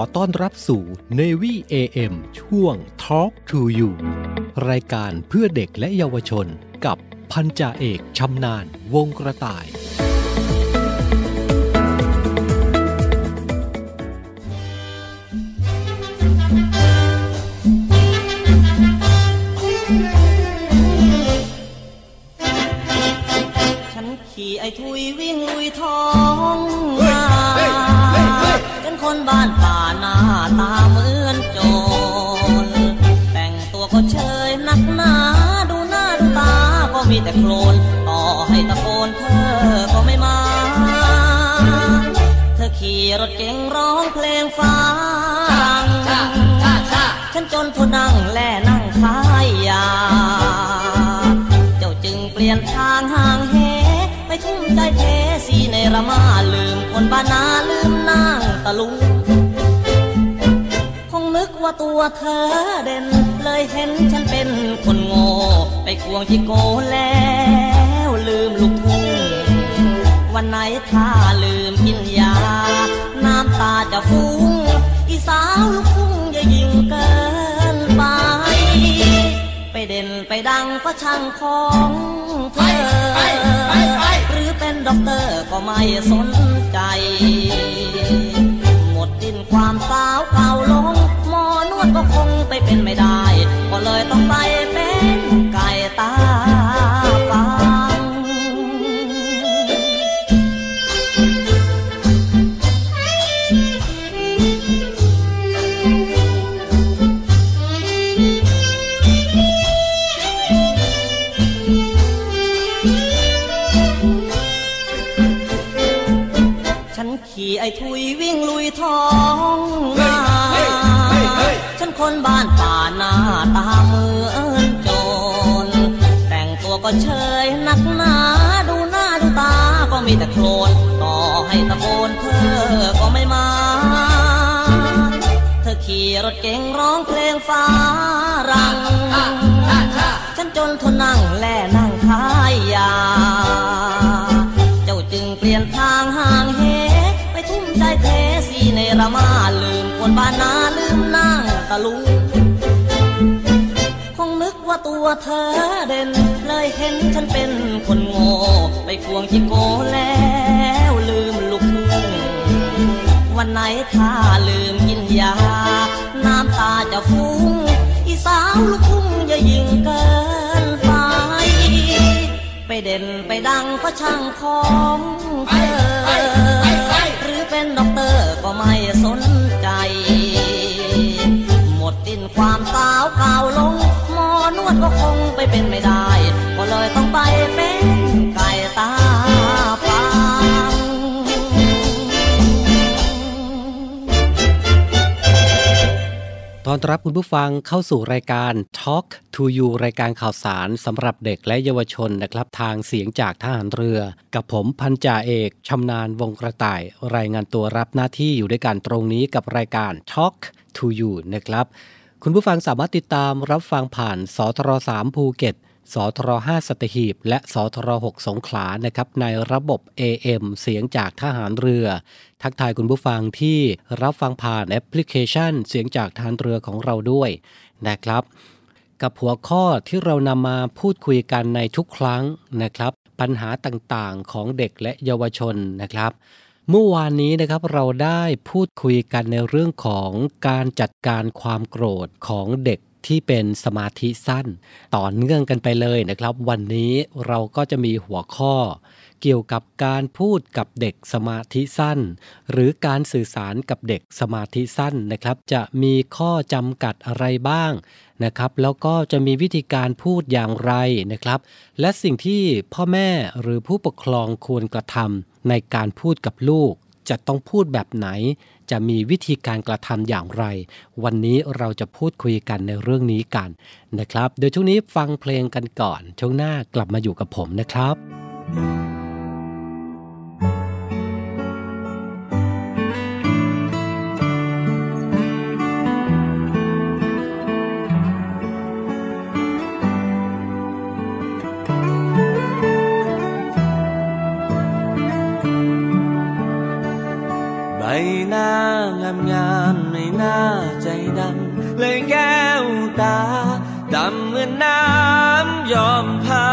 อต้อนรับสู่ Navy AM ช่วง Talk to You รายการเพื่อเด็กและเยาวชนกับพันจ่าเอกชำนาญวงกระต่าย ฉันขี่ไอ้ทุยวิ่งลุยท้อง นาเป็นคนบ้านป่าหน้าตาเหมือนโจร แต่งตัวก็เชยนักหนา ดูหน้าดูตาก็มีแต่โคลน ตัวเธอเด่น เลยเห็นฉันเป็นคนโง่ ไปควงที่โกแล้วลืมลูกทุ่ง วันไหนถ้าลืมกินยา น้ำตาจะฟุ้ง อีสาวลูกทุ่งอย่ายิ่งเกินไป ไปเด่นไปดังก็ช่างของเธอ หรือเป็นด็อกเตอร์ก็ไม่สนใจ หมดดินความสาวเก่าลง นวดก็คงไปเป็นไม่ได้ ก็เลยต้องไปเป็น นคนบ้านป่าหน้าตาเหมือนโจร แต่งตัวก็เชยนักหนา ดูหน้าดูตาก็มีแต่โคลนต่อให้ตะโกนเธอก็ไม่มา เธอขี่รถเก๋งร้องเพลงฟ้ารัง ฉันจนทนนั่งแล่นั่งขายยา เจ้าจึงเปลี่ยนทางห่างเหไปทุ่มใจเทสีในระมาลืมคนบ้านนา ลุง คงนึกว่าตัวเธอเด่น เลยเห็นฉันเป็นคนโง่ไปควงที่โกแล้วลืมลูกทุ่งวันไหนถ้าลืมกินยา น้ำตาจะฟุ้ง อีสาวลูกทุ่งอย่ายิ่งเกินไป ไปเด่นไปดังก็ช่างของเธอหรือเป็นด็อกเตอร์ก็ไม่สน เก่าลง หมอนวดก็คงไปเป็นไม่ได้ ก็เลยต้องไปเป็นไก่ตาฟังตอนรับคุณผู้ฟังเข้าสู่รายการ Talk to You รายการข่าวสารสำหรับเด็กและเยาวชนนะครับ ทางเสียงจากทหารเรือ กับผมพันจ่าเอกชำนาญวงกระต่าย รายงานตัวรับหน้าที่อยู่ด้วยกันตรงนี้กับรายการ Talk to You นะครับ คุณผู้ฟังสามารถติดตามรับฟังผ่านสทร3ภูเก็ตสทร5สัตหีบ และสทร6สงขลานะครับในระบบ AM เสียงจากทหารเรือ ทักทายคุณผู้ฟังที่รับฟังผ่านแอปพลิเคชัน เสียงจากทหารเรือของเราด้วยนะครับ กับหัวข้อที่เรานำมาพูดคุยกันในทุกครั้งนะครับ ปัญหาต่างๆของเด็กและเยาวชนนะครับ เมื่อวานนี้นะครับเราได้พูดคุยกันในเรื่องของการจัดการความโกรธของเด็กที่เป็นสมาธิสั้น ต่อเนื่องกันไปเลยนะครับ วันนี้เราก็จะมีหัวข้อ เกี่ยวกับการพูดกับเด็กสมาธิสั้น หรือการสื่อสารกับเด็กสมาธิสั้นนะครับ จะมีข้อจำกัดอะไรบ้างนะครับ แล้วก็จะมีวิธีการพูดอย่างไรนะครับ และสิ่งที่พ่อแม่หรือผู้ปกครองควรกระทำ ในการพูดกับลูก จะต้องพูดแบบไหน จะมีวิธีการกระทำอย่างไร วันนี้เราจะพูดคุยกันในเรื่องนี้กันนะครับ เดี๋ยวช่วงนี้ฟังเพลงกันก่อน ช่วงหน้ากลับมาอยู่กับผมนะครับใบ น้างามงามไม่น่าใจดำเลยแก้วตาดำเหมือนน้ำยอมผ้า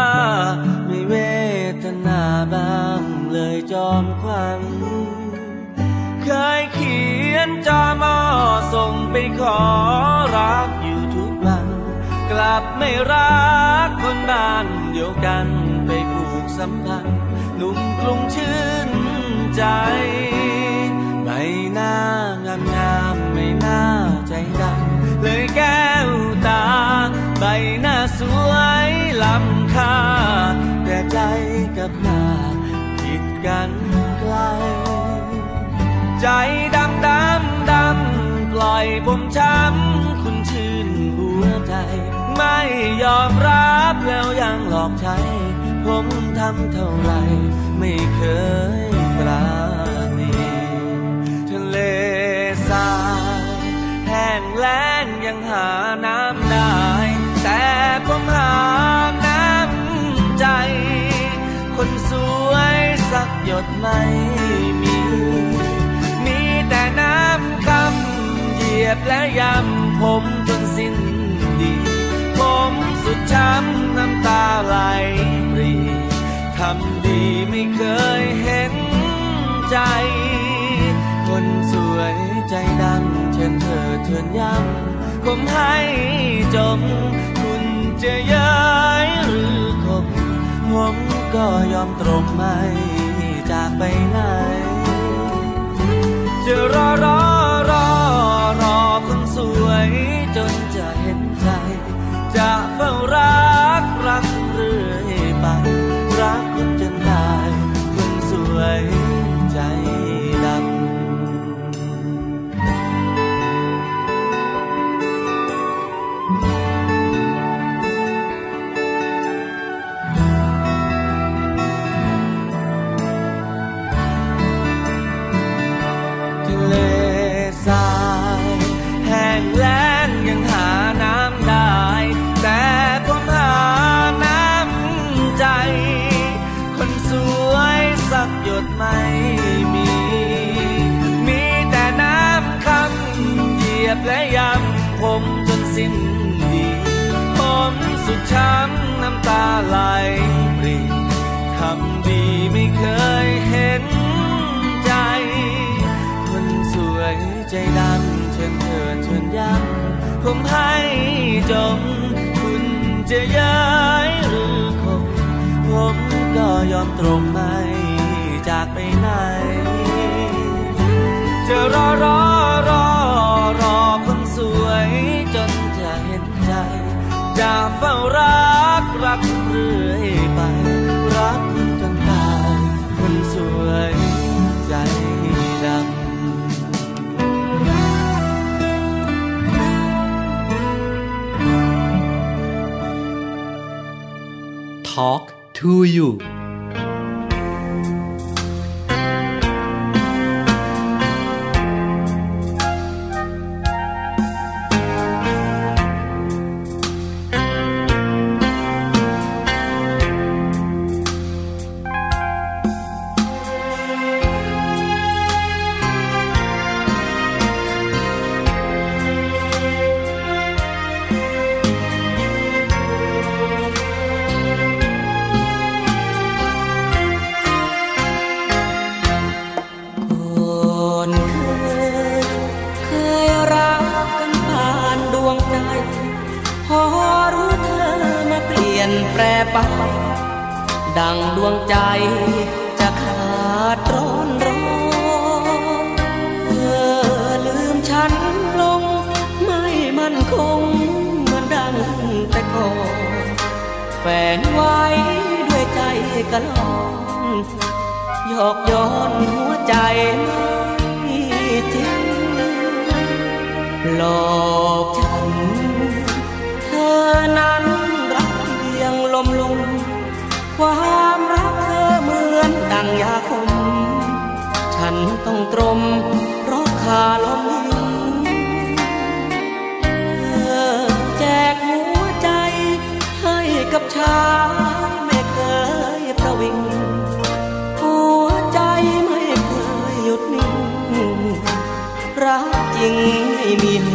ไม่เวทนาบ้างเลยจอมควันเคยเขียนจอมอส่งไปขอรักอยู่ทุกวัน กลับไม่รักคนบ้านเดียวกันไปผูกสัมพันธ์หนุ่มกรุงชื่นใจางามงามไม่น่าใจดำเลยแก้วตา ใบหน้าสวยล้ำค่า แต่ใจกับหน้าผิดกันไกล ใจดำดำดำปล่อยผมช้ำคุณชื่นหัวใจ ไม่ยอมรับแล้วยังหลอกใช้ ผมทำเท่าไรไม่เคย งแล้งยังหาน้ำได้ แต่ผมหาน้ำใจ คนสวยสักหยดไม่มี มีแต่น้ำคำเหยียบและยำผมจนสิ้นดี ผมสุดช้ำน้ำตาไหลปรีทำดีไม่เคยเห็นใจ คนสวยใจดำ เธอเชิญย้ำผมให้จม คุณจะย้ายหรือคบผมก็ยอมตรงไม่จากไปไหน จะรอรอรอรอคนสวย จนจะเห็นใจ จะเฝ้ารักรักเรื่อยไป รักคุณจนตายคนสวย ตาไหลปรีทำดีไม่เคยเห็นใจ คนสวยใจดำเชิญเถิดเชิญย้ำผมให้จม คุณจะย้ายหรือคงผมก็ยอมตรงไม่จากไปไหน จะรอรอรอรอคนสวยจนจะเห็นใจจะเฝ้ารัก Talk to you อกย้อนหัวใจไม่จริงหลอกฉัน เธอนั้นรักเพียงลมลมความรักเธอเหมือนดังยาคม ฉันต้องตรมเพราะคาลมยิงเธอแจกหัวใจให้กับชา ไ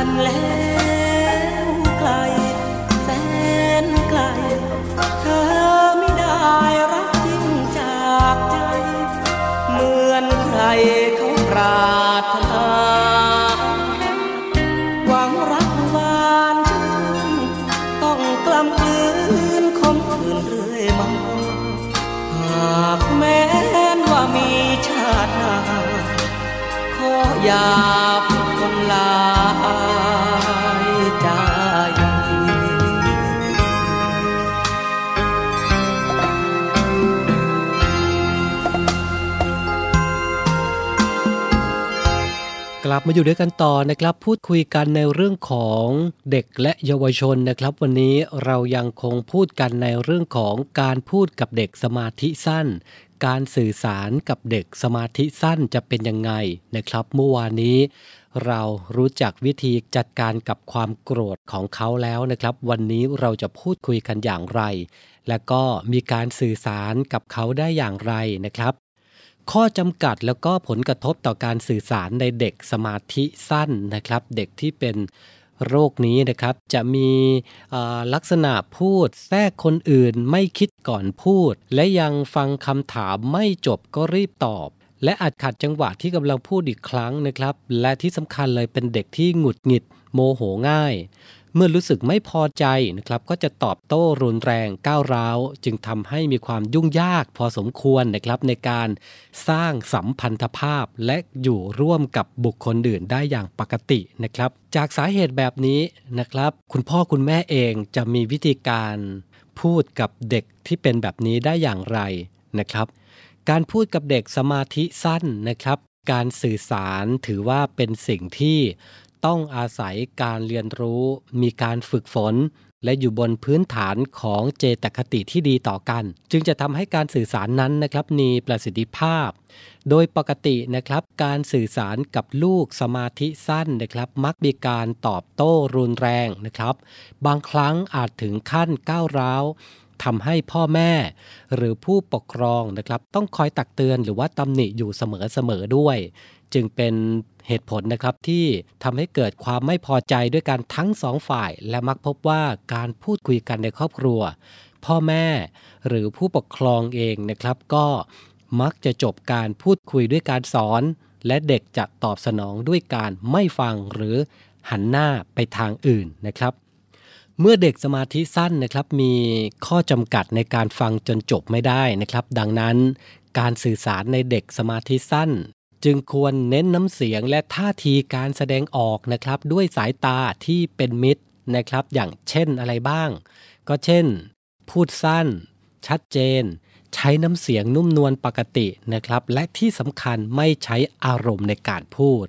ากกันแล้ว ลับมาอยู่ด้วยกันต่อนะครับ พูดคุยกันในเรื่องของเด็กและเยาวชนนะครับ วันนี้เรายังคงพูดกันในเรื่องของการพูดกับเด็กสมาธิสั้น การสื่อสารกับเด็กสมาธิสั้นจะเป็นยังไงนะครับ เมื่อวานนี้ เรารู้จักวิธีจัดการกับความโกรธของเขาแล้วนะครับ วันนี้เราจะพูดคุยกันอย่างไร และก็มีการสื่อสารกับเขาได้อย่างไรนะครับ ข้อจำกัดแล้วก็ผลกระทบต่อการสื่อสารในเด็กสมาธิสั้นนะครับ เด็กที่เป็นโรคนี้นะครับ จะมีลักษณะพูดแทรกคนอื่นไม่คิดก่อนพูด และยังฟังคำถามไม่จบก็รีบตอบ และอาจขัดจังหวะที่กำลังพูดอีกครั้งนะครับ และที่สำคัญเลยเป็นเด็กที่หงุดหงิดโมโหง่าย เมื่อรู้สึกไม่พอใจนะครับก็จะตอบโต้รุนแรงก้าวร้าว จึงทำให้มีความยุ่งยากพอสมควรนะครับในการสร้างสัมพันธภาพและอยู่ร่วมกับบุคคลอื่นได้อย่างปกตินะครับ จากสาเหตุแบบนี้นะครับ คุณพ่อคุณแม่เองจะมีวิธีการพูดกับเด็กที่เป็นแบบนี้ได้อย่างไรนะครับ การพูดกับเด็กสมาธิสั้นนะครับ การสื่อสารถือว่าเป็นสิ่งที่ ต้องอาศัยการเรียนรู้มีการฝึกฝน และอยู่บนพื้นฐานของเจตคติที่ดีต่อกัน จึงจะทำให้การสื่อสารนั้นนะครับมีประสิทธิภาพ โดยปกตินะครับการสื่อสารกับลูกสมาธิสั้นนะครับ มักมีการตอบโต้รุนแรงนะครับ บางครั้งอาจถึงขั้นก้าวร้าวทำให้พ่อแม่ หรือผู้ปกครองนะครับ ต้องคอยตักเตือนหรือว่าตำหนิอยู่เสมอๆด้วย จึงเป็น เหตุผลนะครับที่ทำให้เกิดความไม่พอใจด้วยกันทั้งสองฝ่าย และมักพบว่าการพูดคุยกันในครอบครัว พ่อแม่หรือผู้ปกครองเองนะครับ ก็มักจะจบการพูดคุยด้วยการสอน และเด็กจะตอบสนองด้วยการไม่ฟังหรือหันหน้าไปทางอื่นนะครับ เมื่อเด็กสมาธิสั้นนะครับ มีข้อจำกัดในการฟังจนจบไม่ได้นะครับ ดังนั้นการสื่อสารในเด็กสมาธิสั้น จึงควรเน้นน้ำเสียงและท่าทีการแสดงออกนะครับ ด้วยสายตาที่เป็นมิตรนะครับ อย่างเช่นอะไรบ้าง ก็เช่น พูดสั้น ชัดเจน ใช้น้ำเสียงนุ่มนวลปกตินะครับ และที่สำคัญไม่ใช้อารมณ์ในการพูด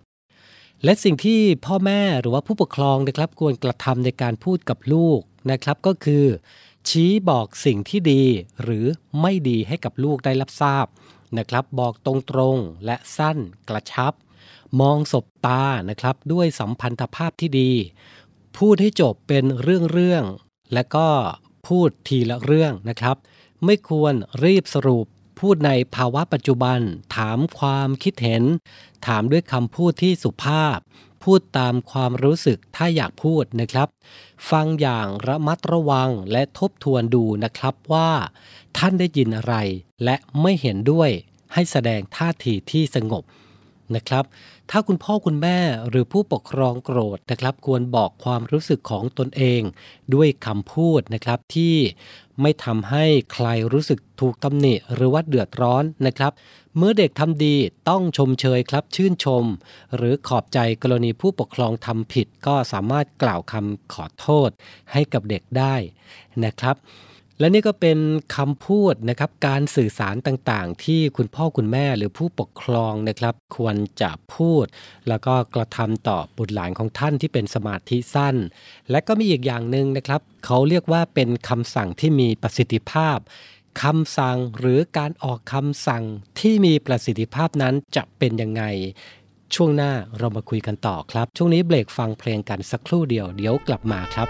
และสิ่งที่พ่อแม่หรือว่าผู้ปกครองนะครับ ควรกระทำในการพูดกับลูกนะครับก็คือ ชี้บอกสิ่งที่ดีหรือไม่ดีให้กับลูกได้รับทราบ นะครับ บอกตรงๆและสั้นกระชับ มองศบตานะครับ ด้วยสัมพันธภาพที่ดี พูดให้จบเป็นเรื่องๆและก็พูดทีละเรื่องนะครับ ไม่ควรรีบสรุปพูดในภาวะปัจจุบัน ถามความคิดเห็น ถามด้วยคำพูดที่สุภาพ พูดตามความรู้สึกถ้าอยากพูดนะครับ ฟังอย่างระมัดระวังและทบทวนดูนะครับว่า ท่านได้ยินอะไรและไม่เห็นด้วยให้แสดงท่าทีที่สงบนะครับ ถ้าคุณพ่อคุณแม่หรือผู้ปกครองโกรธนะครับ ควรบอกความรู้สึกของตนเอง ด้วยคำพูดนะครับที่ไม่ทำให้ใครรู้สึกถูกตำหนิหรือว่าเดือดร้อนนะครับ เมื่อเด็กทำดีต้องชมเชยครับชื่นชม หรือขอบใจกรณีผู้ปกครองทำผิด ก็สามารถกล่าวคำขอโทษให้กับเด็กได้นะครับ และนี่ก็เป็นคำพูดนะครับการสื่อสารต่างๆ ที่คุณพ่อคุณแม่หรือผู้ปกครองนะครับ ควรจะพูด แล้วก็กระทำต่อบุตรหลานของท่านที่เป็นสมาธิสั้น และก็มีอีกอย่างหนึ่งนะครับ เขาเรียกว่าเป็นคำสั่งที่มีประสิทธิภาพคำสั่งหรือการออกคำสั่งที่มีประสิทธิภาพนั้นจะเป็นยังไง ช่วงหน้าเรามาคุยกันต่อครับ ช่วงนี้เบรกฟังเพลงกันสักครู่เดียวเดี๋ยวกลับมาครับ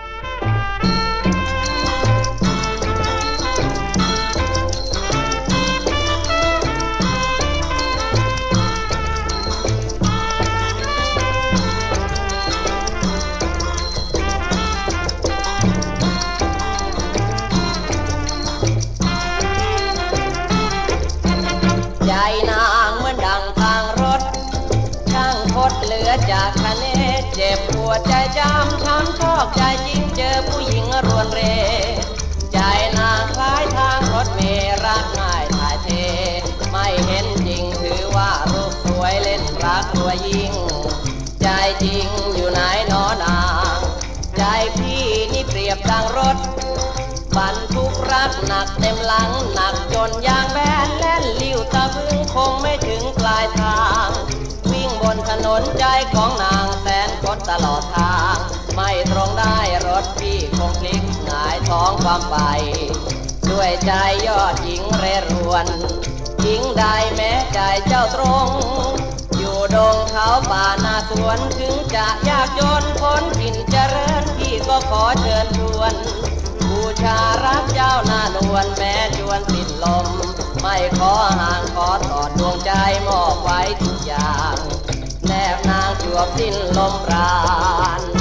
ใจจริงเจอผู้หญิงรวนเร ใจนางคล้ายทางรถเมรักง่ายถ่ายเท ไม่เห็นจริงถือว่ารูปสวยเล่นรักตัวยิ่ง ใจจริงอยู่ไหนนอนาง ใจพี่นี่เปรียบดังรถบรรทุกรักหนักเต็มหลังหนักจนยางแบนแล่นลิ้วตะบึงคงไม่ถึงปลายทาง วิ่งบนถนนใจของนางแสนคดตลอดทาง ไม่ตร คงพลิกหงายท้องความไป ด้วยใจยอดหญิงเรรวนหญิงใดแม้ใจเจ้าตรง อยู่ดงเขาป่านาสวนถึงจะยากจนพ้นถิ่นเจริญพี่ก็ขอเชิญชวนบูชารักเจ้าหน้านวลแม้จวนสิ้นลม ไม่ขอห่างขอถอดดวงใจมอบไว้ทุกอย่าง แนบนางจวบสิ้นลมปราณ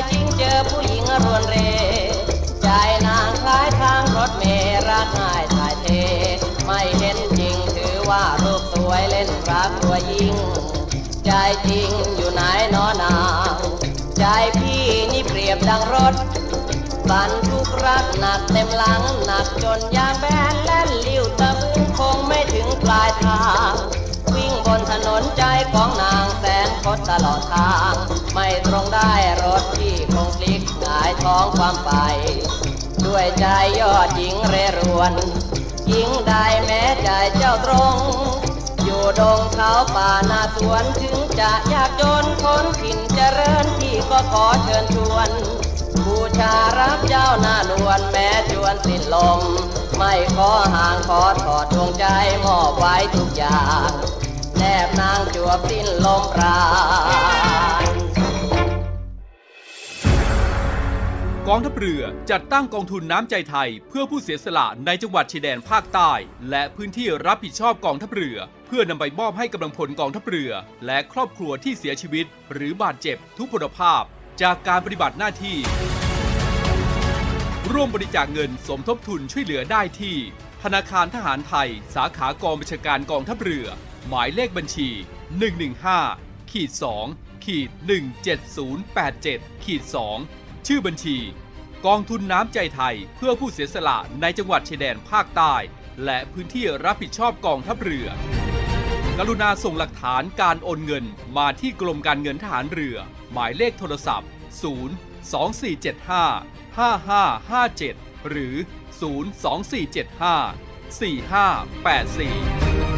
จจริงเจอผู้หญิงรวนเร ใจนางคล้ายทางรถเมรักง่ายถ่ายเท ไม่เห็นจริงถือว่ารูปสวยเล่นรักตัวยิ่ง ใจจริงอยู่ไหนนอนาง ใจพี่นี่เปรียบดังรถบรรทุกรักหนักเต็มหลังหนักจนยางแบนแล่นลิ้วตะบึงคงไม่ถึงปลายทาง บนถนนใจของนางแสนคดตลอดทาง ไม่ตรงได้รถที่คงพลิกหงายท้องความไป ด้วยใจยอดหญิงเรรวนหญิงใดแม้ใจเจ้าตรง อยู่ดงเขาป่านาสวนถึงจะยากจนคนถิ่นเจริญที่ก็ขอเชิญชวนบูชารับเจ้าหน้านวลแม้จวนสิ้นลม ไม่ขอห่างขอถอดดวงใจมอบไว้ทุกอย่าง แนบนางจวบสิ้นลมปราณกองทัพเรือจัดตั้งกองทุนน้ำใจไทย เพื่อผู้เสียสละในจังหวัดชายแดนภาคใต้ และพื้นที่รับผิดชอบกองทัพเรือ เพื่อนำไปมอบให้กำลังพลกองทัพเรือ และครอบครัวที่เสียชีวิต หรือบาดเจ็บทุกพลภาพ จากการปฏิบัติหน้าที่ ร่วมบริจาคเงินสมทบทุนช่วยเหลือได้ที่ ธนาคารทหารไทย สาขากองบัญชาการกองทัพเรือ หมายเลขบัญชี 115ขีด2ขีด17087ขีด2ชื่อบัญชี กองทุนน้ำใจไทยเพื่อผู้เสียสละในจังหวัดชายแดนภาคใต้ และพื้นที่รับผิดชอบกองทัพเรือ กรุณาส่งหลักฐานการโอนเงินมาที่กรมการเงินทหารเรือ หมายเลขโทรศัพท์ 0 2475 5557 หรือ 02475 4584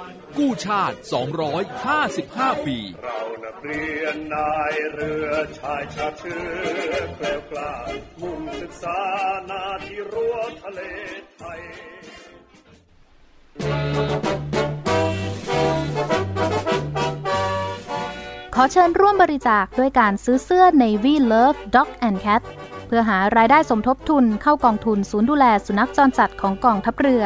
กู้ชาติ 255 ปี เรานักเรียนนายเรือชายชาติเชื้อแกล้วกล้ามุ่งศึกษานาที่รั้วทะเลไทย ขอเชิญร่วมบริจาคด้วยการซื้อเสื้อ Navy Love Dog and Cat เพื่อหารายได้สมทบทุนเข้ากองทุนศูนย์ดูแลสุนัขจรจัดของกองทัพเรือ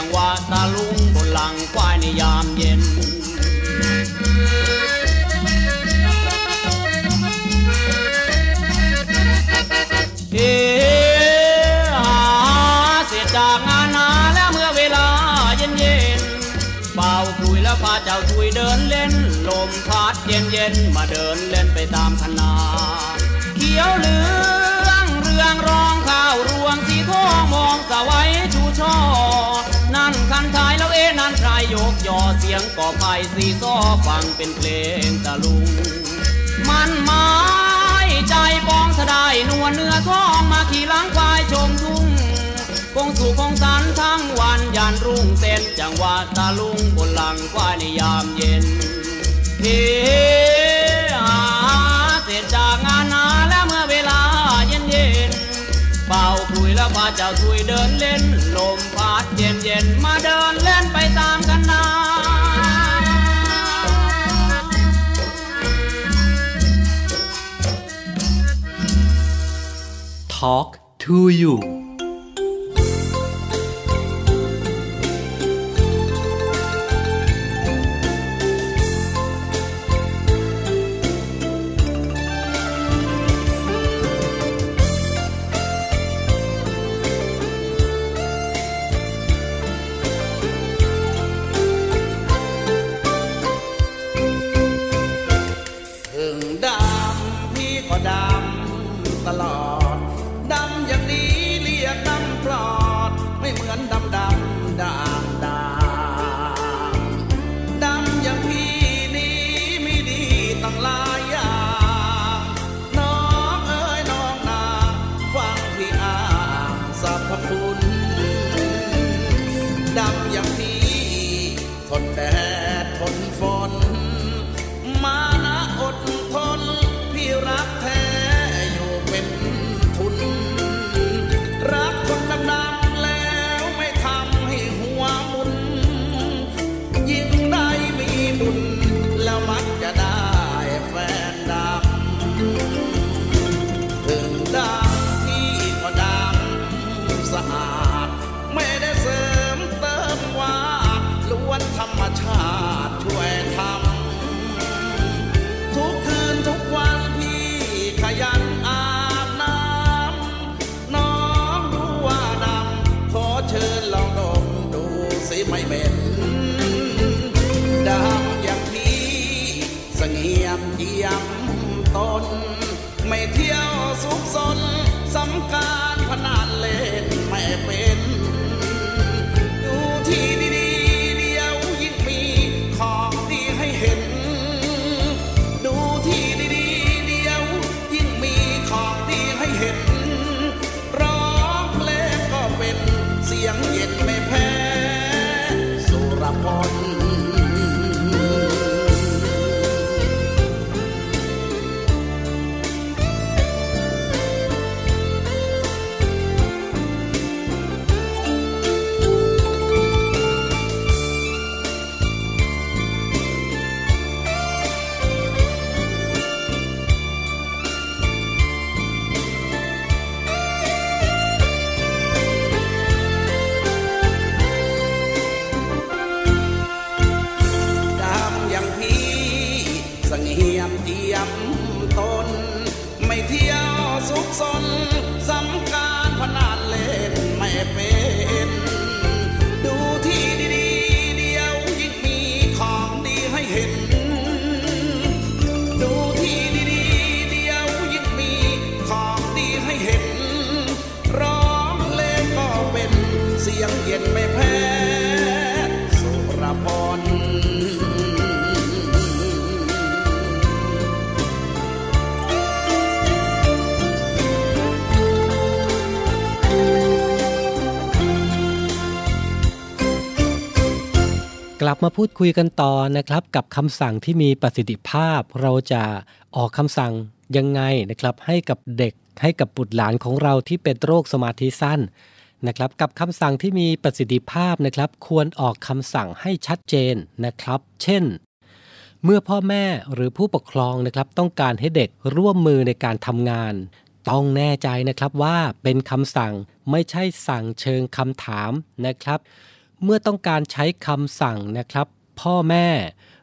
จังวะตาลุงบนหลังควายในยามเย็น เฮหาเสร็จจากงานนาแล้วเมื่อเวลาเย็นเย็นเป่าคลุยแล้วพาเจ้าคุยเดินเล่น ลมพัดเย็นเย็นมาเดินเล่นไปตามคนาเขียวเหลืองเรืองรองข้าวรวงสีทองมองสวัยชูช่อ นั่นใครยกยอเสียงก่อไผ่สีซ้อฟังเป็นเพลงตะลุง มันไม้ใจปองสะได้นวลเนื้อทองมาขี่ล้างควายชมทุ่งคงสู่คงสันทั้งวันยันรุ่งเต้นจังหวะตะลุงบนหลังควายในยามเย็นเฮหาเสร็จจากงานนาแล้วเมื่อเวลาเย็นเย็นเป่าคุยแล้วพาเจ้าคุยเดินเล่นล เย็นมาเดินเล่นไปตามกันนา Talk to you ก็ดำตลอด ลับมาพูดคุยกันต่อนะครับกับคำสั่งที่มีประสิทธิภาพ เราจะออกคำสั่งยังไงนะครับ ให้กับเด็กให้กับบุตรหลานของเราที่เป็นโรคสมาธิสั้นนะครับกับคำสั่งที่มีประสิทธิภาพนะครับ ควรออกคำสั่งให้ชัดเจนนะครับ เช่น เมื่อพ่อแม่หรือผู้ปกครองนะครับ ต้องการให้เด็กร่วมมือในการทำงาน ต้องแน่ใจนะครับว่าเป็นคำสั่งไม่ใช่สั่งเชิงคำถามนะครับ เมื่อต้องการใช้คำสั่งนะครับ พ่อแม่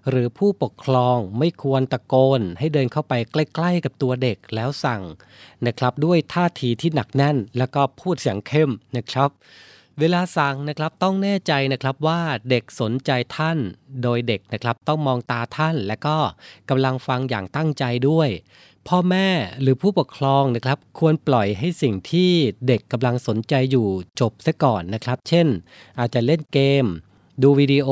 หรือผู้ปกครองไม่ควรตะโกน ให้เดินเข้าไปใกล้ๆกับตัวเด็กแล้วสั่งนะครับ ด้วยท่าทีที่หนักแน่น แล้วก็พูดเสียงเข้มนะครับ เวลาสั่งนะครับต้องแน่ใจนะครับว่าเด็กสนใจท่าน โดยเด็กนะครับต้องมองตาท่าน และก็กำลังฟังอย่างตั้งใจด้วย พ่อแม่หรือผู้ปกครองนะครับ ควรปล่อยให้สิ่งที่เด็กกำลังสนใจอยู่จบซะก่อนนะครับ เช่น อาจจะเล่นเกม ดูวิดีโอ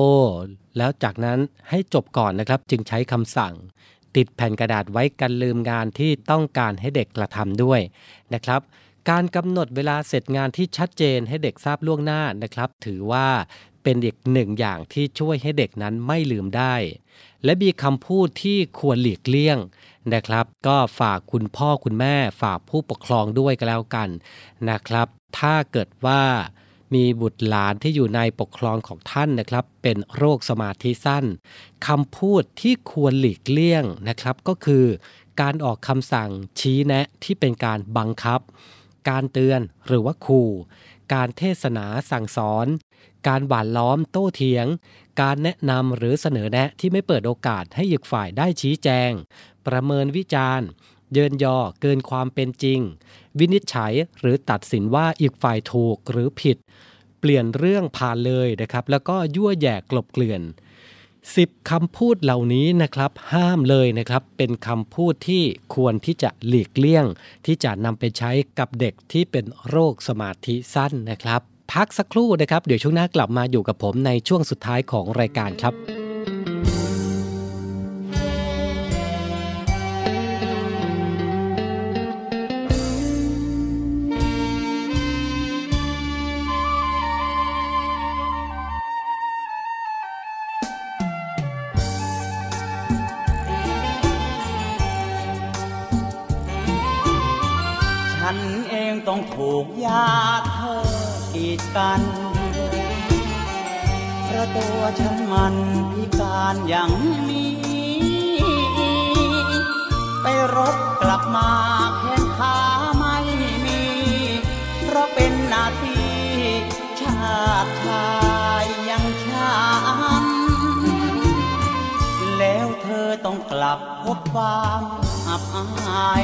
แล้วจากนั้นให้จบก่อนนะครับ จึงใช้คำสั่ง ติดแผ่นกระดาษไว้กันลืมงานที่ต้องการให้เด็กกระทำด้วยนะครับการกำหนดเวลาเสร็จงานที่ชัดเจนให้เด็กทราบล่วงหน้านะครับ ถือว่าเป็นอีกหนึ่งอย่างที่ช่วยให้เด็กนั้นไม่ลืมได้ และมีคำพูดที่ควรหลีกเลี่ยงนะครับ ก็ฝากคุณพ่อคุณแม่ฝากผู้ปกครองด้วยก็แล้วกันนะครับ ถ้าเกิดว่ามีบุตรหลานที่อยู่ในปกครองของท่านนะครับ เป็นโรคสมาธิสั้นคำพูดที่ควรหลีกเลี่ยงนะครับ ก็คือการออกคำสั่งชี้แนะที่เป็นการบังคับ การเตือนหรือว่าขู่การเทศนาสั่งสอน การหวานล้อมโต้เถียง การแนะนำหรือเสนอแนะที่ไม่เปิดโอกาสให้อีกฝ่ายได้ชี้แจง ประเมินวิจารณ์เยินยอเกินความเป็นจริง วินิจฉัยหรือตัดสินว่าอีกฝ่ายถูกหรือผิด เปลี่ยนเรื่องผ่านเลยนะครับ แล้วก็ยั่วแย่กลบเกลื่อน10คำพูดเหล่านี้นะครับ ห้ามเลยนะครับ เป็นคำพูดที่ควรที่จะหลีกเลี่ยง ที่จะนำไปใช้กับเด็กที่เป็นโรคสมาธิสั้นนะครับ พักสักครู่นะครับ เดี๋ยวช่วงหน้ากลับมาอยู่กับผมในช่วงสุดท้ายของรายการครับฉันเองต้องถูกญา กันเพราะตัวฉันมันพิการอย่างนี้ ไปรบกลับมาแขนขาไม่มี เพราะเป็นหน้าที่ชาติชายยังฉันแล้วเธอต้องกลับพบความอับอาย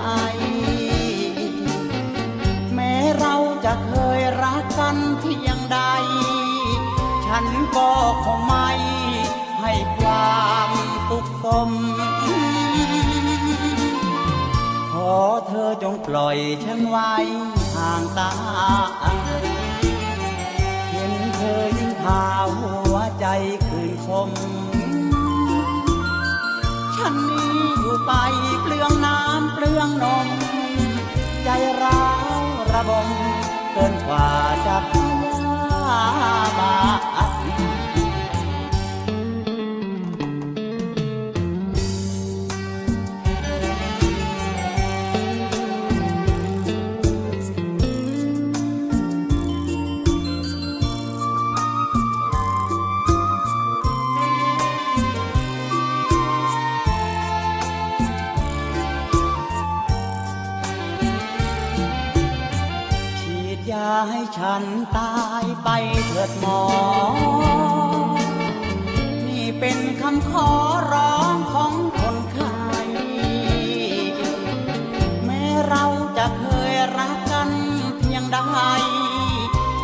แเราจะเคยรักกันเพียงใด ฉันก็คงไม่ให้ความสุขอเธอจงปล่อยฉันไว้ห่างตา เห็นเธอยิ่งพาหัวใจคืนคม ฉันนี้อยู่ไปเปลืองน้ำเปลืองนมใจร้าว บมเกินกว่าจะพามา ให้ฉันตายไปเถิดหมอ นี่เป็นคำขอร้องของคนไข้แม้เราจะเคยรักกันเพียงใด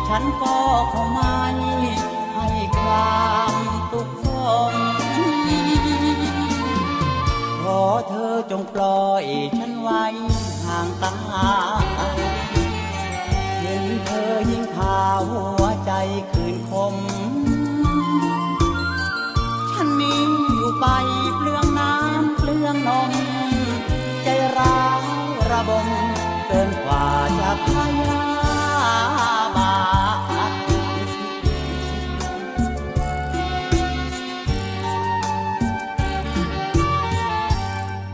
ฉันก็คงไม่ให้ความทุกข์ทนขอเธอจงปล่อยฉันไว้ห่างตา หัวใจคืนคม ฉันนี้อยู่ไปเปลืองน้ำเปลืองนม ใจร้าวระบมเกินกว่าจะพยาบาท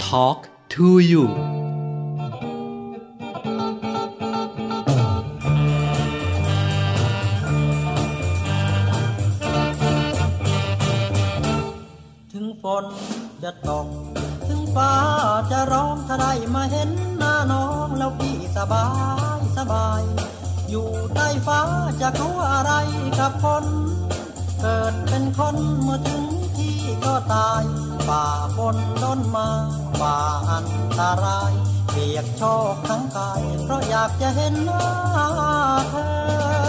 Talk to you ฝนจะตก ถึงฟ้าจะร้องถ้าได้มาเห็นหน้าน้องแล้วพี่สบายสบาย อยู่ใต้ฟ้าจะกลัวอะไรกับคน เกิดเป็นคนเมื่อถึงที่ก็ตายฝ่าฝนต้นมาฝ่าอันตราย เปียกโชกทั้งกาย เพราะอยากจะเห็นหน้าเธอ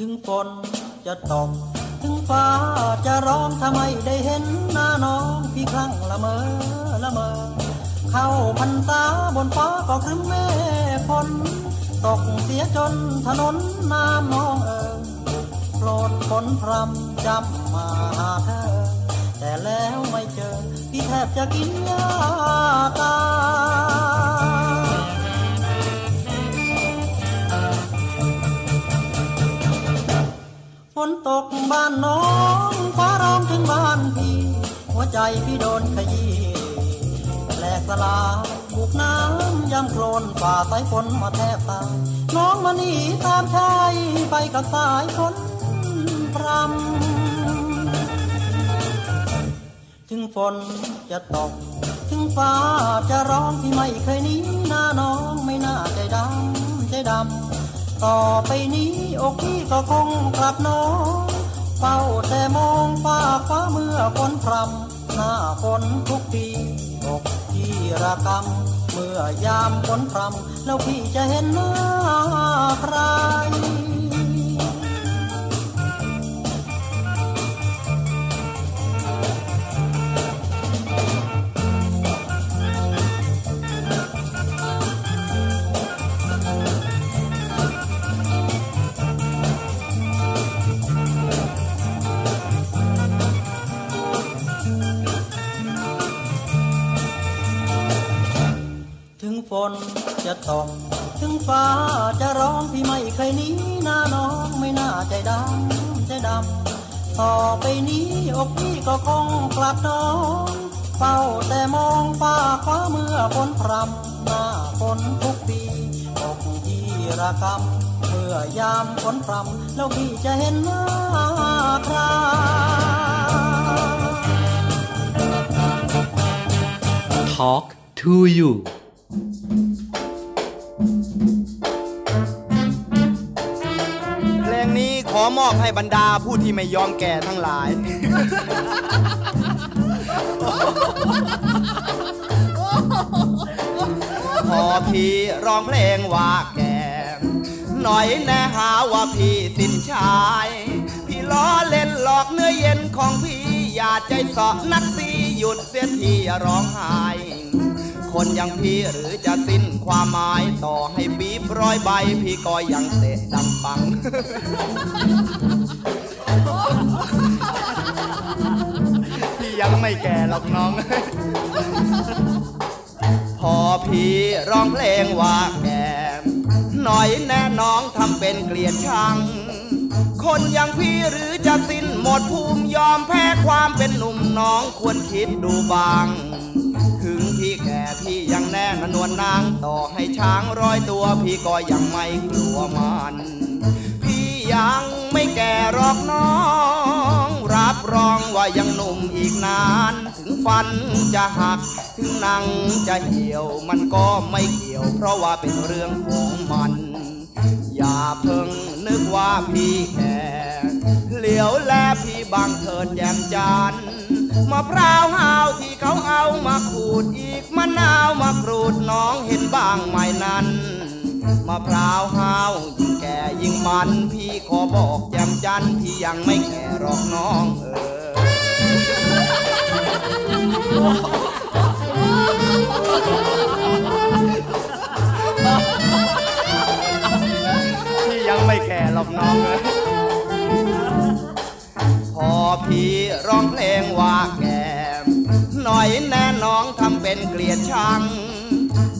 ถึงฝนจะตกถึงฟ้าจะร้องทำไมได้เห็นหน้าน้องพี่ครั้งละเมอละเมอ เข้าพันตาบนฟ้าก็ครึ้มเมฆฝนตกเสียจนถนนน้ำมองเอิงโปรดฝนพรำจำมาหาเธอ แต่แล้วไม่เจอ พี่แทบจะกินยาตาย ฝนตกบ้านน้องฟ้าร้องถึงบ้านพี่ หัวใจพี่โดนขยี้แหลกสลายบุกน้ำย่ำโคลนฝ่าสายฝนมาแทบตายน้องมาหนีตามชายไปกับสายฝนพรำถึงฝนจะตก ถึงฟ้าจะร้องที่ไม่เคยหนี้หน้าน้องไม่น่าใจดำใจดำ ต่อไปนี้อกพี่ก็คงกลับน้องเฝ้าแต่มองฟ้าฟ้าเมื่อฝนพรำหน้าฝนทุกปีอกที่ระกำเมื่อยามฝนพรำแล้วพี่จะเห็นหน้าใคร ถึงฝนจะตกถึงฟ้าจะร้องพี่ไม่เคยหนี้หน้าน้องไม่น่าใจดำใจดำต่อไปนี้อกพี่ก็คงกลับน้องเฝ้าแต่มองฟ้าคว้าเมื่อฝนพรำหน้าฝนทุกปีอกที่ระกำเมื่อยามฝนพรำแล้วพี่จะเห็นหน้าใคร Talk to you มอบให้บรรดาผู้ที่ไม่ยอมแก่ทั้งหลาย พอพี่ร้องเพลงว่าแก่หน่อยแน่หาว่าพี่สินชาย พี่ล้อเล่นหลอกเนื้อเย็นของพี่อย่าใจสาะนักสีหยุดเสียที่ร้องไห้คนอย่างพี่หรือจะสิ้น ความหมายต่อให้ปีบร้อยใบ พี่ก็ยังเตะดังปัง พี่ยังไม่แก่หรอกน้อง พอพี่ร้องเพลงว่าแกหน่อยแน่น้องทำเป็นเกลียดชัง คนอย่างพี่หรือจะสิ้นหมดภูมิยอมแพ้ความเป็นหนุ่มน้องควรคิดดูบาง ยังแน่นนวลนางต่อให้ช้างร้อยตัว พี่ก็ยังไม่กลัวมัน พี่ยังไม่แก่หรอกน้อง รับรองว่ายังหนุ่มอีกนาน ถึงฟันจะหัก ถึงหนังจะเหี่ยวมันก็ไม่เกี่ยว เพราะว่าเป็นเรื่องของมัน อย่าเพิ่งนึกว่าพี่แก่เหลียวแลพี่บางเถิดแจ่มจันทร์ มะพร้าวหาวที่เขาเอามาขูดอีกมะนาวมากรูดน้องเห็นบ้างไหมนั้นมะพร้าวหาวยิ่งแก่ยิ่งมันพี่ขอบอกแจ่มจันพี่ยังไม่แก่หรอกน้องเออพี่ยังไม่แก่หรอกน้องเอ้ย เป็นเกลียดชัง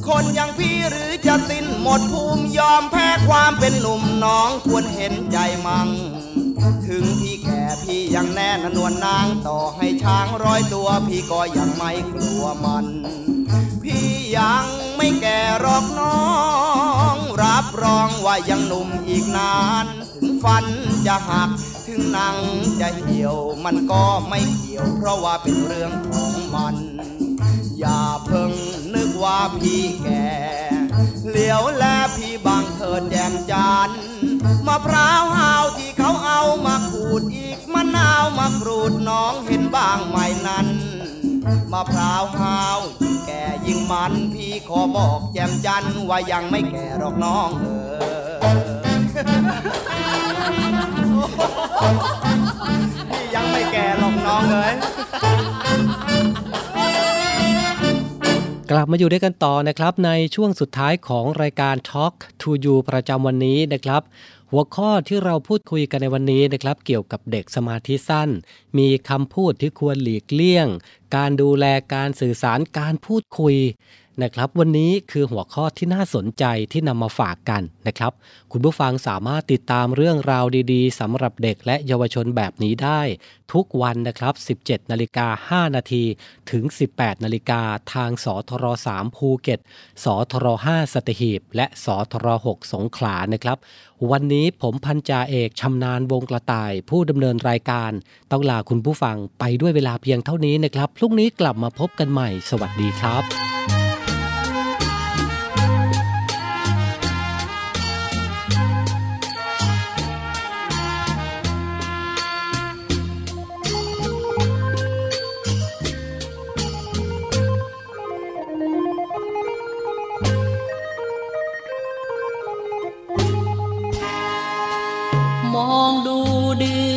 คนอย่างพี่หรือจะสิ้นหมดภูมิยอมแพ้ความเป็นหนุ่มน้องควรเห็นใจมัง ถึงพี่แก่พี่ยังแน่นนวลนางต่อให้ช้างร้อยตัวพี่ก็ยังไม่กลัวมัน พี่ยังไม่แก่หรอกน้อง รับรองว่ายังหนุ่มอีกนาน ถึงฟันจะหักถึงหนังจะเหี่ยวมันก็ไม่เกี่ยว เพราะว่าเป็นเรื่องของมัน อย่าเพิ่งนึกว่าพี่แก่เหลียวแลพี่บางเถิดแจ่มจันมะพร้าวหาวที่เขาเอามาขูดอีกมะนาวมากรูดน้องเห็นบ้างไหมนั้นมะพร้าวหาวยิ่งแก่ยิ่งมันพี่ขอบอกแจ่มจันว่ายังไม่แก่หรอกน้องเออพี่ยังไม่แก่หรอกน้องเลย กลับมาอยู่ด้วยกันต่อนะครับในช่วงสุดท้ายของรายการ Talk to You ประจำวันนี้นะครับ หัวข้อที่เราพูดคุยกันในวันนี้นะครับ เกี่ยวกับเด็กสมาธิสั้น มีคำพูดที่ควรหลีกเลี่ยง การดูแลการสื่อสารการพูดคุย นะครับวันนี้คือหัวข้อที่น่าสนใจที่นำมาฝากกันนะครับ คุณผู้ฟังสามารถติดตามเรื่องราวดีๆสำหรับเด็กและเยาวชนแบบนี้ได้ ทุกวันนะครับ 17นาฬิกา5นาทีถึง 18นาฬิกาทางสทร3ภูเก็ตสทร5สตหีบ และสทร6สงขลานะครับ วันนี้ผมพันจ่าเอกชำนาญวงกระต่าย ผู้ดำเนินรายการ ต้องลาคุณผู้ฟังไปด้วยเวลาเพียงเท่านี้นะครับพรุ่งนี้กลับมาพบกันใหม่ สวัสดีครับ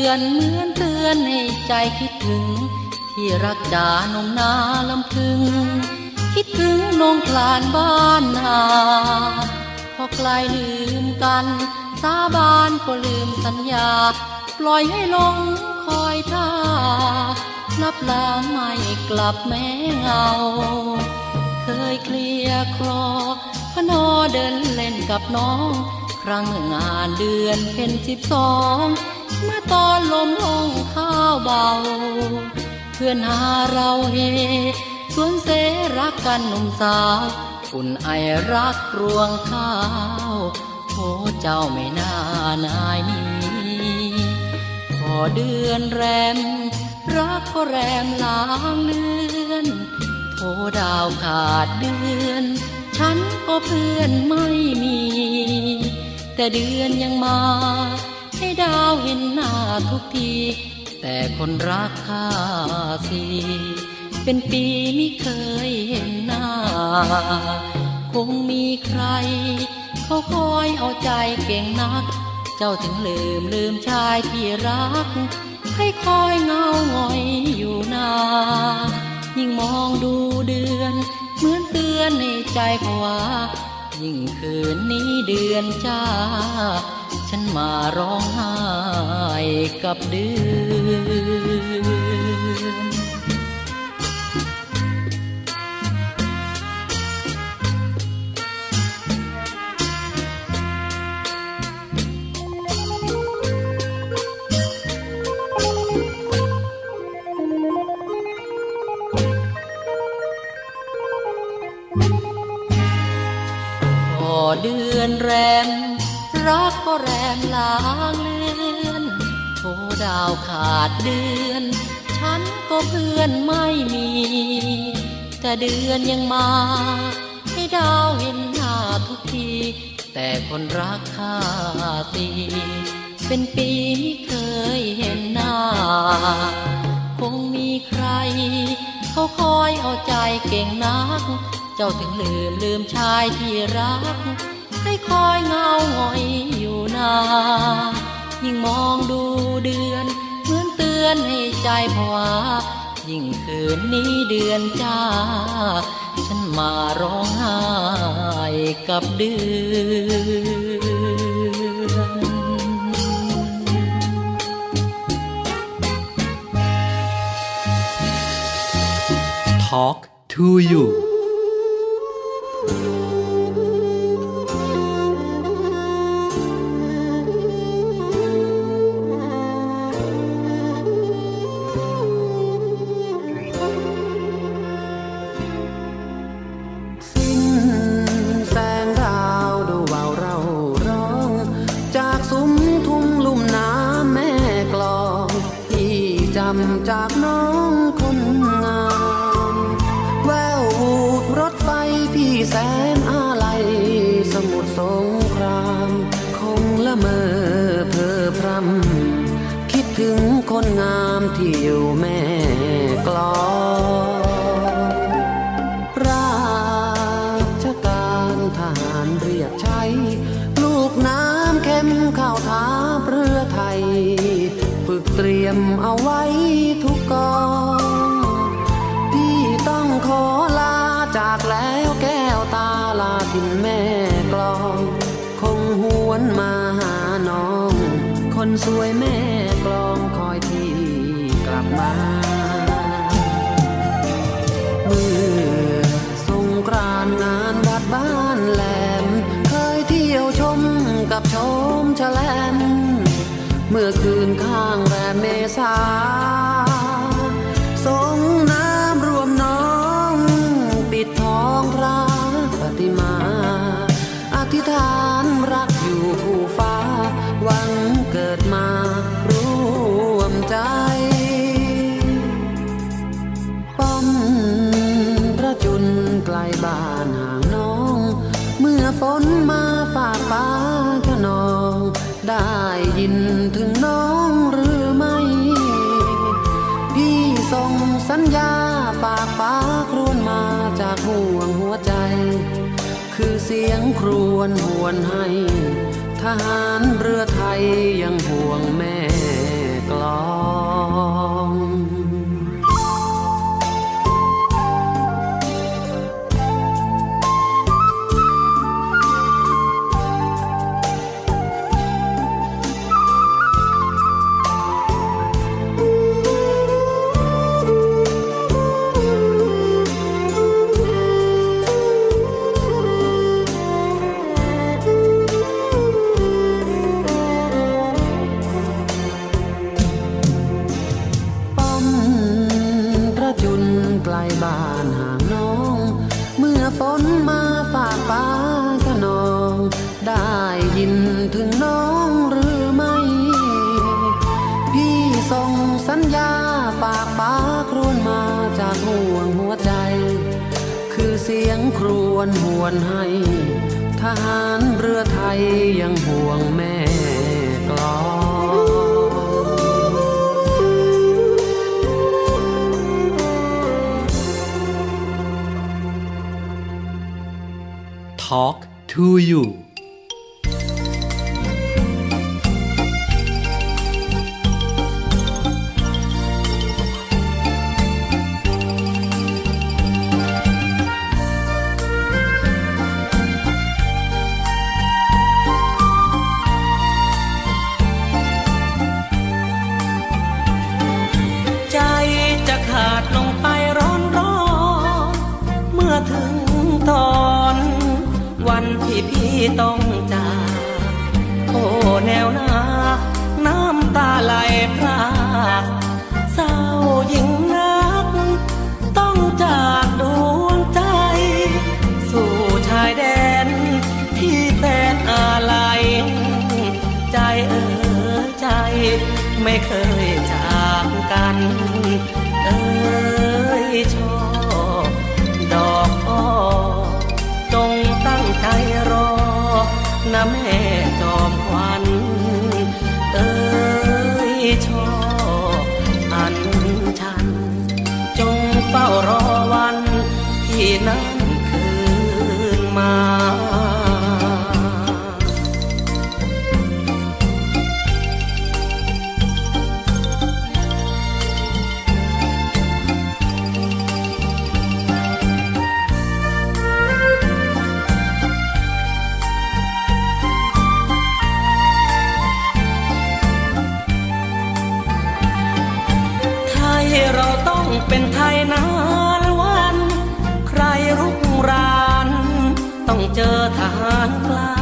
อนเหมือนเตือนให้ใจคิดถึง ที่รักจานงนาลำพึง คิดถึงนงคลานบ้านนาพอไกลลืมกัน สาบานก็ลืมสัญญา ปล่อยให้ลงคอยท่าลับลาไม่กลับแม้เงา เคยเคลียคลอพนอเดินเล่นกับน้อง ครั้งงานเดือนเพ็ญสิบสอง เมื่อตอนลมลงข้าวเบา เพื่อนหาเราเฮสวนเสรักกันหนุ่มสาวอุ่นไอรักรวงข้าวโอ้เจ้าไม่น่านายนี้พอเดือนแรม รักก็แรมลางเลือนโทดาวขาดเดือน ฉันก็เพื่อนไม่มี แต่เดือนยังมา ให้ดาวเห็นหน้าทุกที แต่คนรักข้าสิเป็นปีไม่เคยเห็นหน้า คงมีใคร เขาคอยเอาใจเก่งนัก เจ้าถึงลืมลืมชายที่รัก ให้คอยเงาหงอยอยู่นายิ่งมองดูเดือน เหมือนเตือนในใจภาวะยิ่งคืนนี้เดือนจ้า ฉันมาร้องไห้กับเดือนเดือนแรม ก็แรมลางเลือนโทดาวขาดเดือน ฉันก็เพื่อนไม่มี แต่เดือนยังมา ให้ดาวเห็นหน้าทุกที แต่คนรักข้าตีเป็นปีไม่เคยเห็นหน้า คงมีใคร เขาคอยเอาใจเก่งนัก เจ้าถึงลืมลืมชายที่รัก คอยเงาหงอยอยู่นายิ่งมองดูเดือน เหมือนเตือนให้ใจผวายิ่งคืนนี้เดือนจ้า ฉันมาร้องไห้กับเดือน Talk to you จากน้อง เมื่อคืนข้างแรมเมษาสงน้ำรวมน้อง ปิดทองพระปฏิมา อธิษฐานรักอยู่ผู้ฟ้า หวังเกิดมาร่วมใจ ป้อมพระจุนไกลบ้านห่างน้อง เมื่อฝนมาฝากฟ้าขนองได้ จากห่วงหัวใจ คือเสียงครวญหวนให้ ทหารเรือไทยยังห่วงแม่กลอง เออใจ ไม่เคยจากกัน เจอทหารกล้า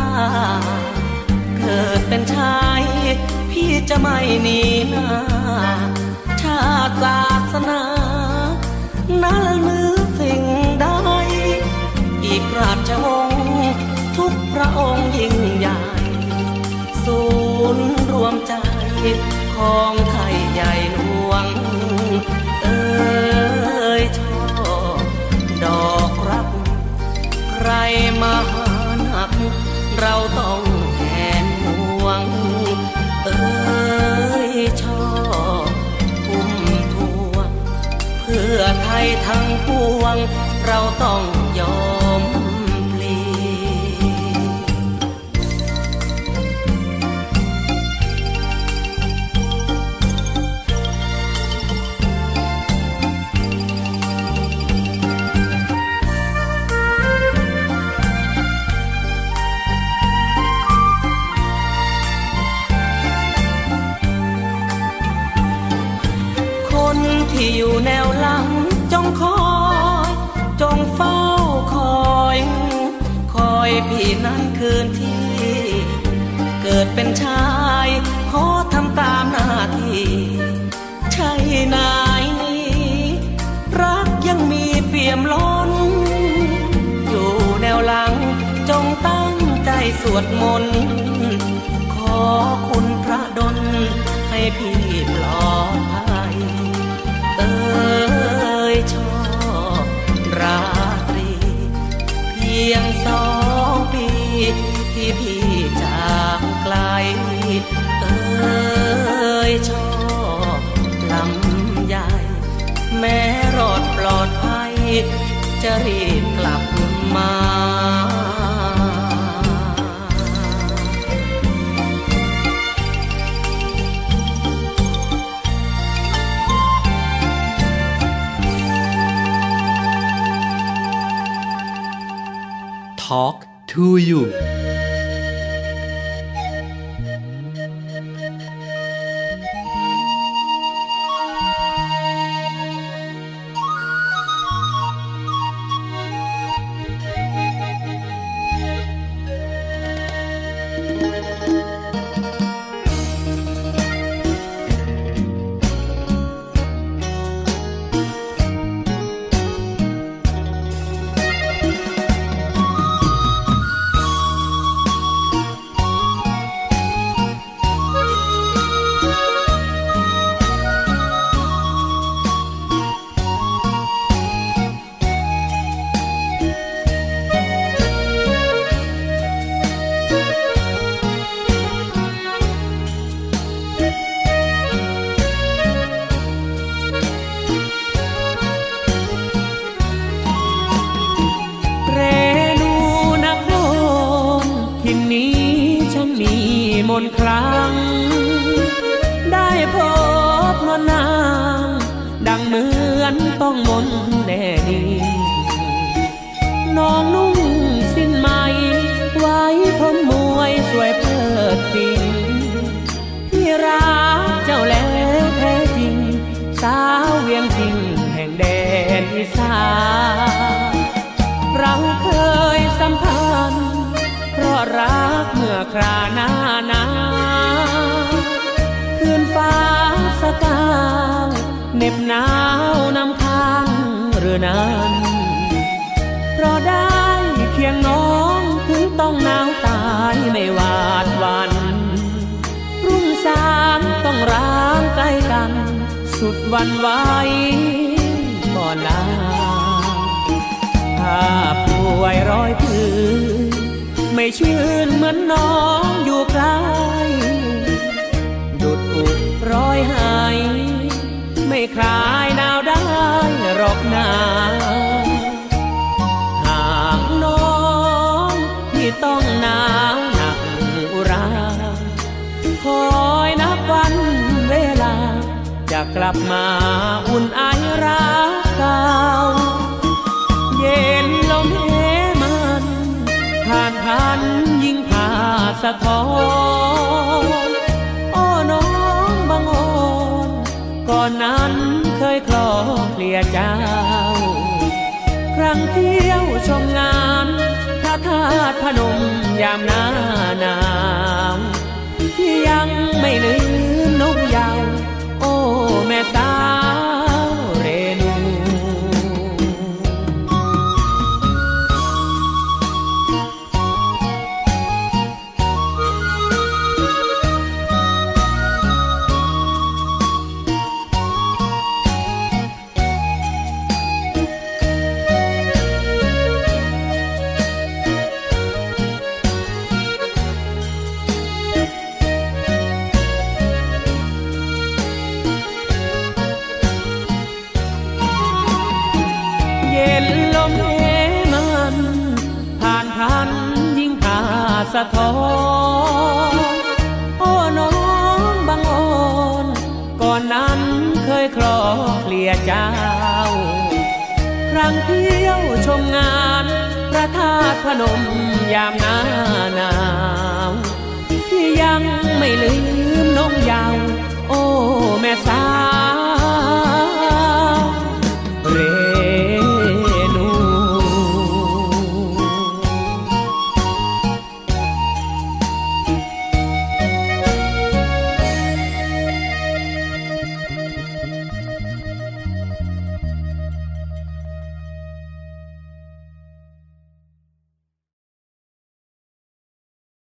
เกิดเป็นชาย พี่จะไม่หนีหน้า ชาติศาสนา นั้นมือสิ่งใด อีกราชวงศ์ทุกพระองค์ยิ่งใหญ่ ศูนย์รวมใจ ของไทยใหญ่หลวง เออ ใรมาหานัก เราต้องแหนหวง เอ้ยชอบพุ่มพวงเพื่อไทยทั้งปวง เราต้องยอม วดมนต์ะท้อนโอ้น้องบางโอนก่อนนั้นเคยคลอเคลียเจ้า ครั้งเที่ยวชมงานพระธาตุพนมยามหน้าหนาวที่ยังไม่ลืมนกยาวางเที่ยวชมงาน พระธาตุพนมยามหน้าหนาวที่ยังไม่ลืมน้องยาว โอ้ แม่สาว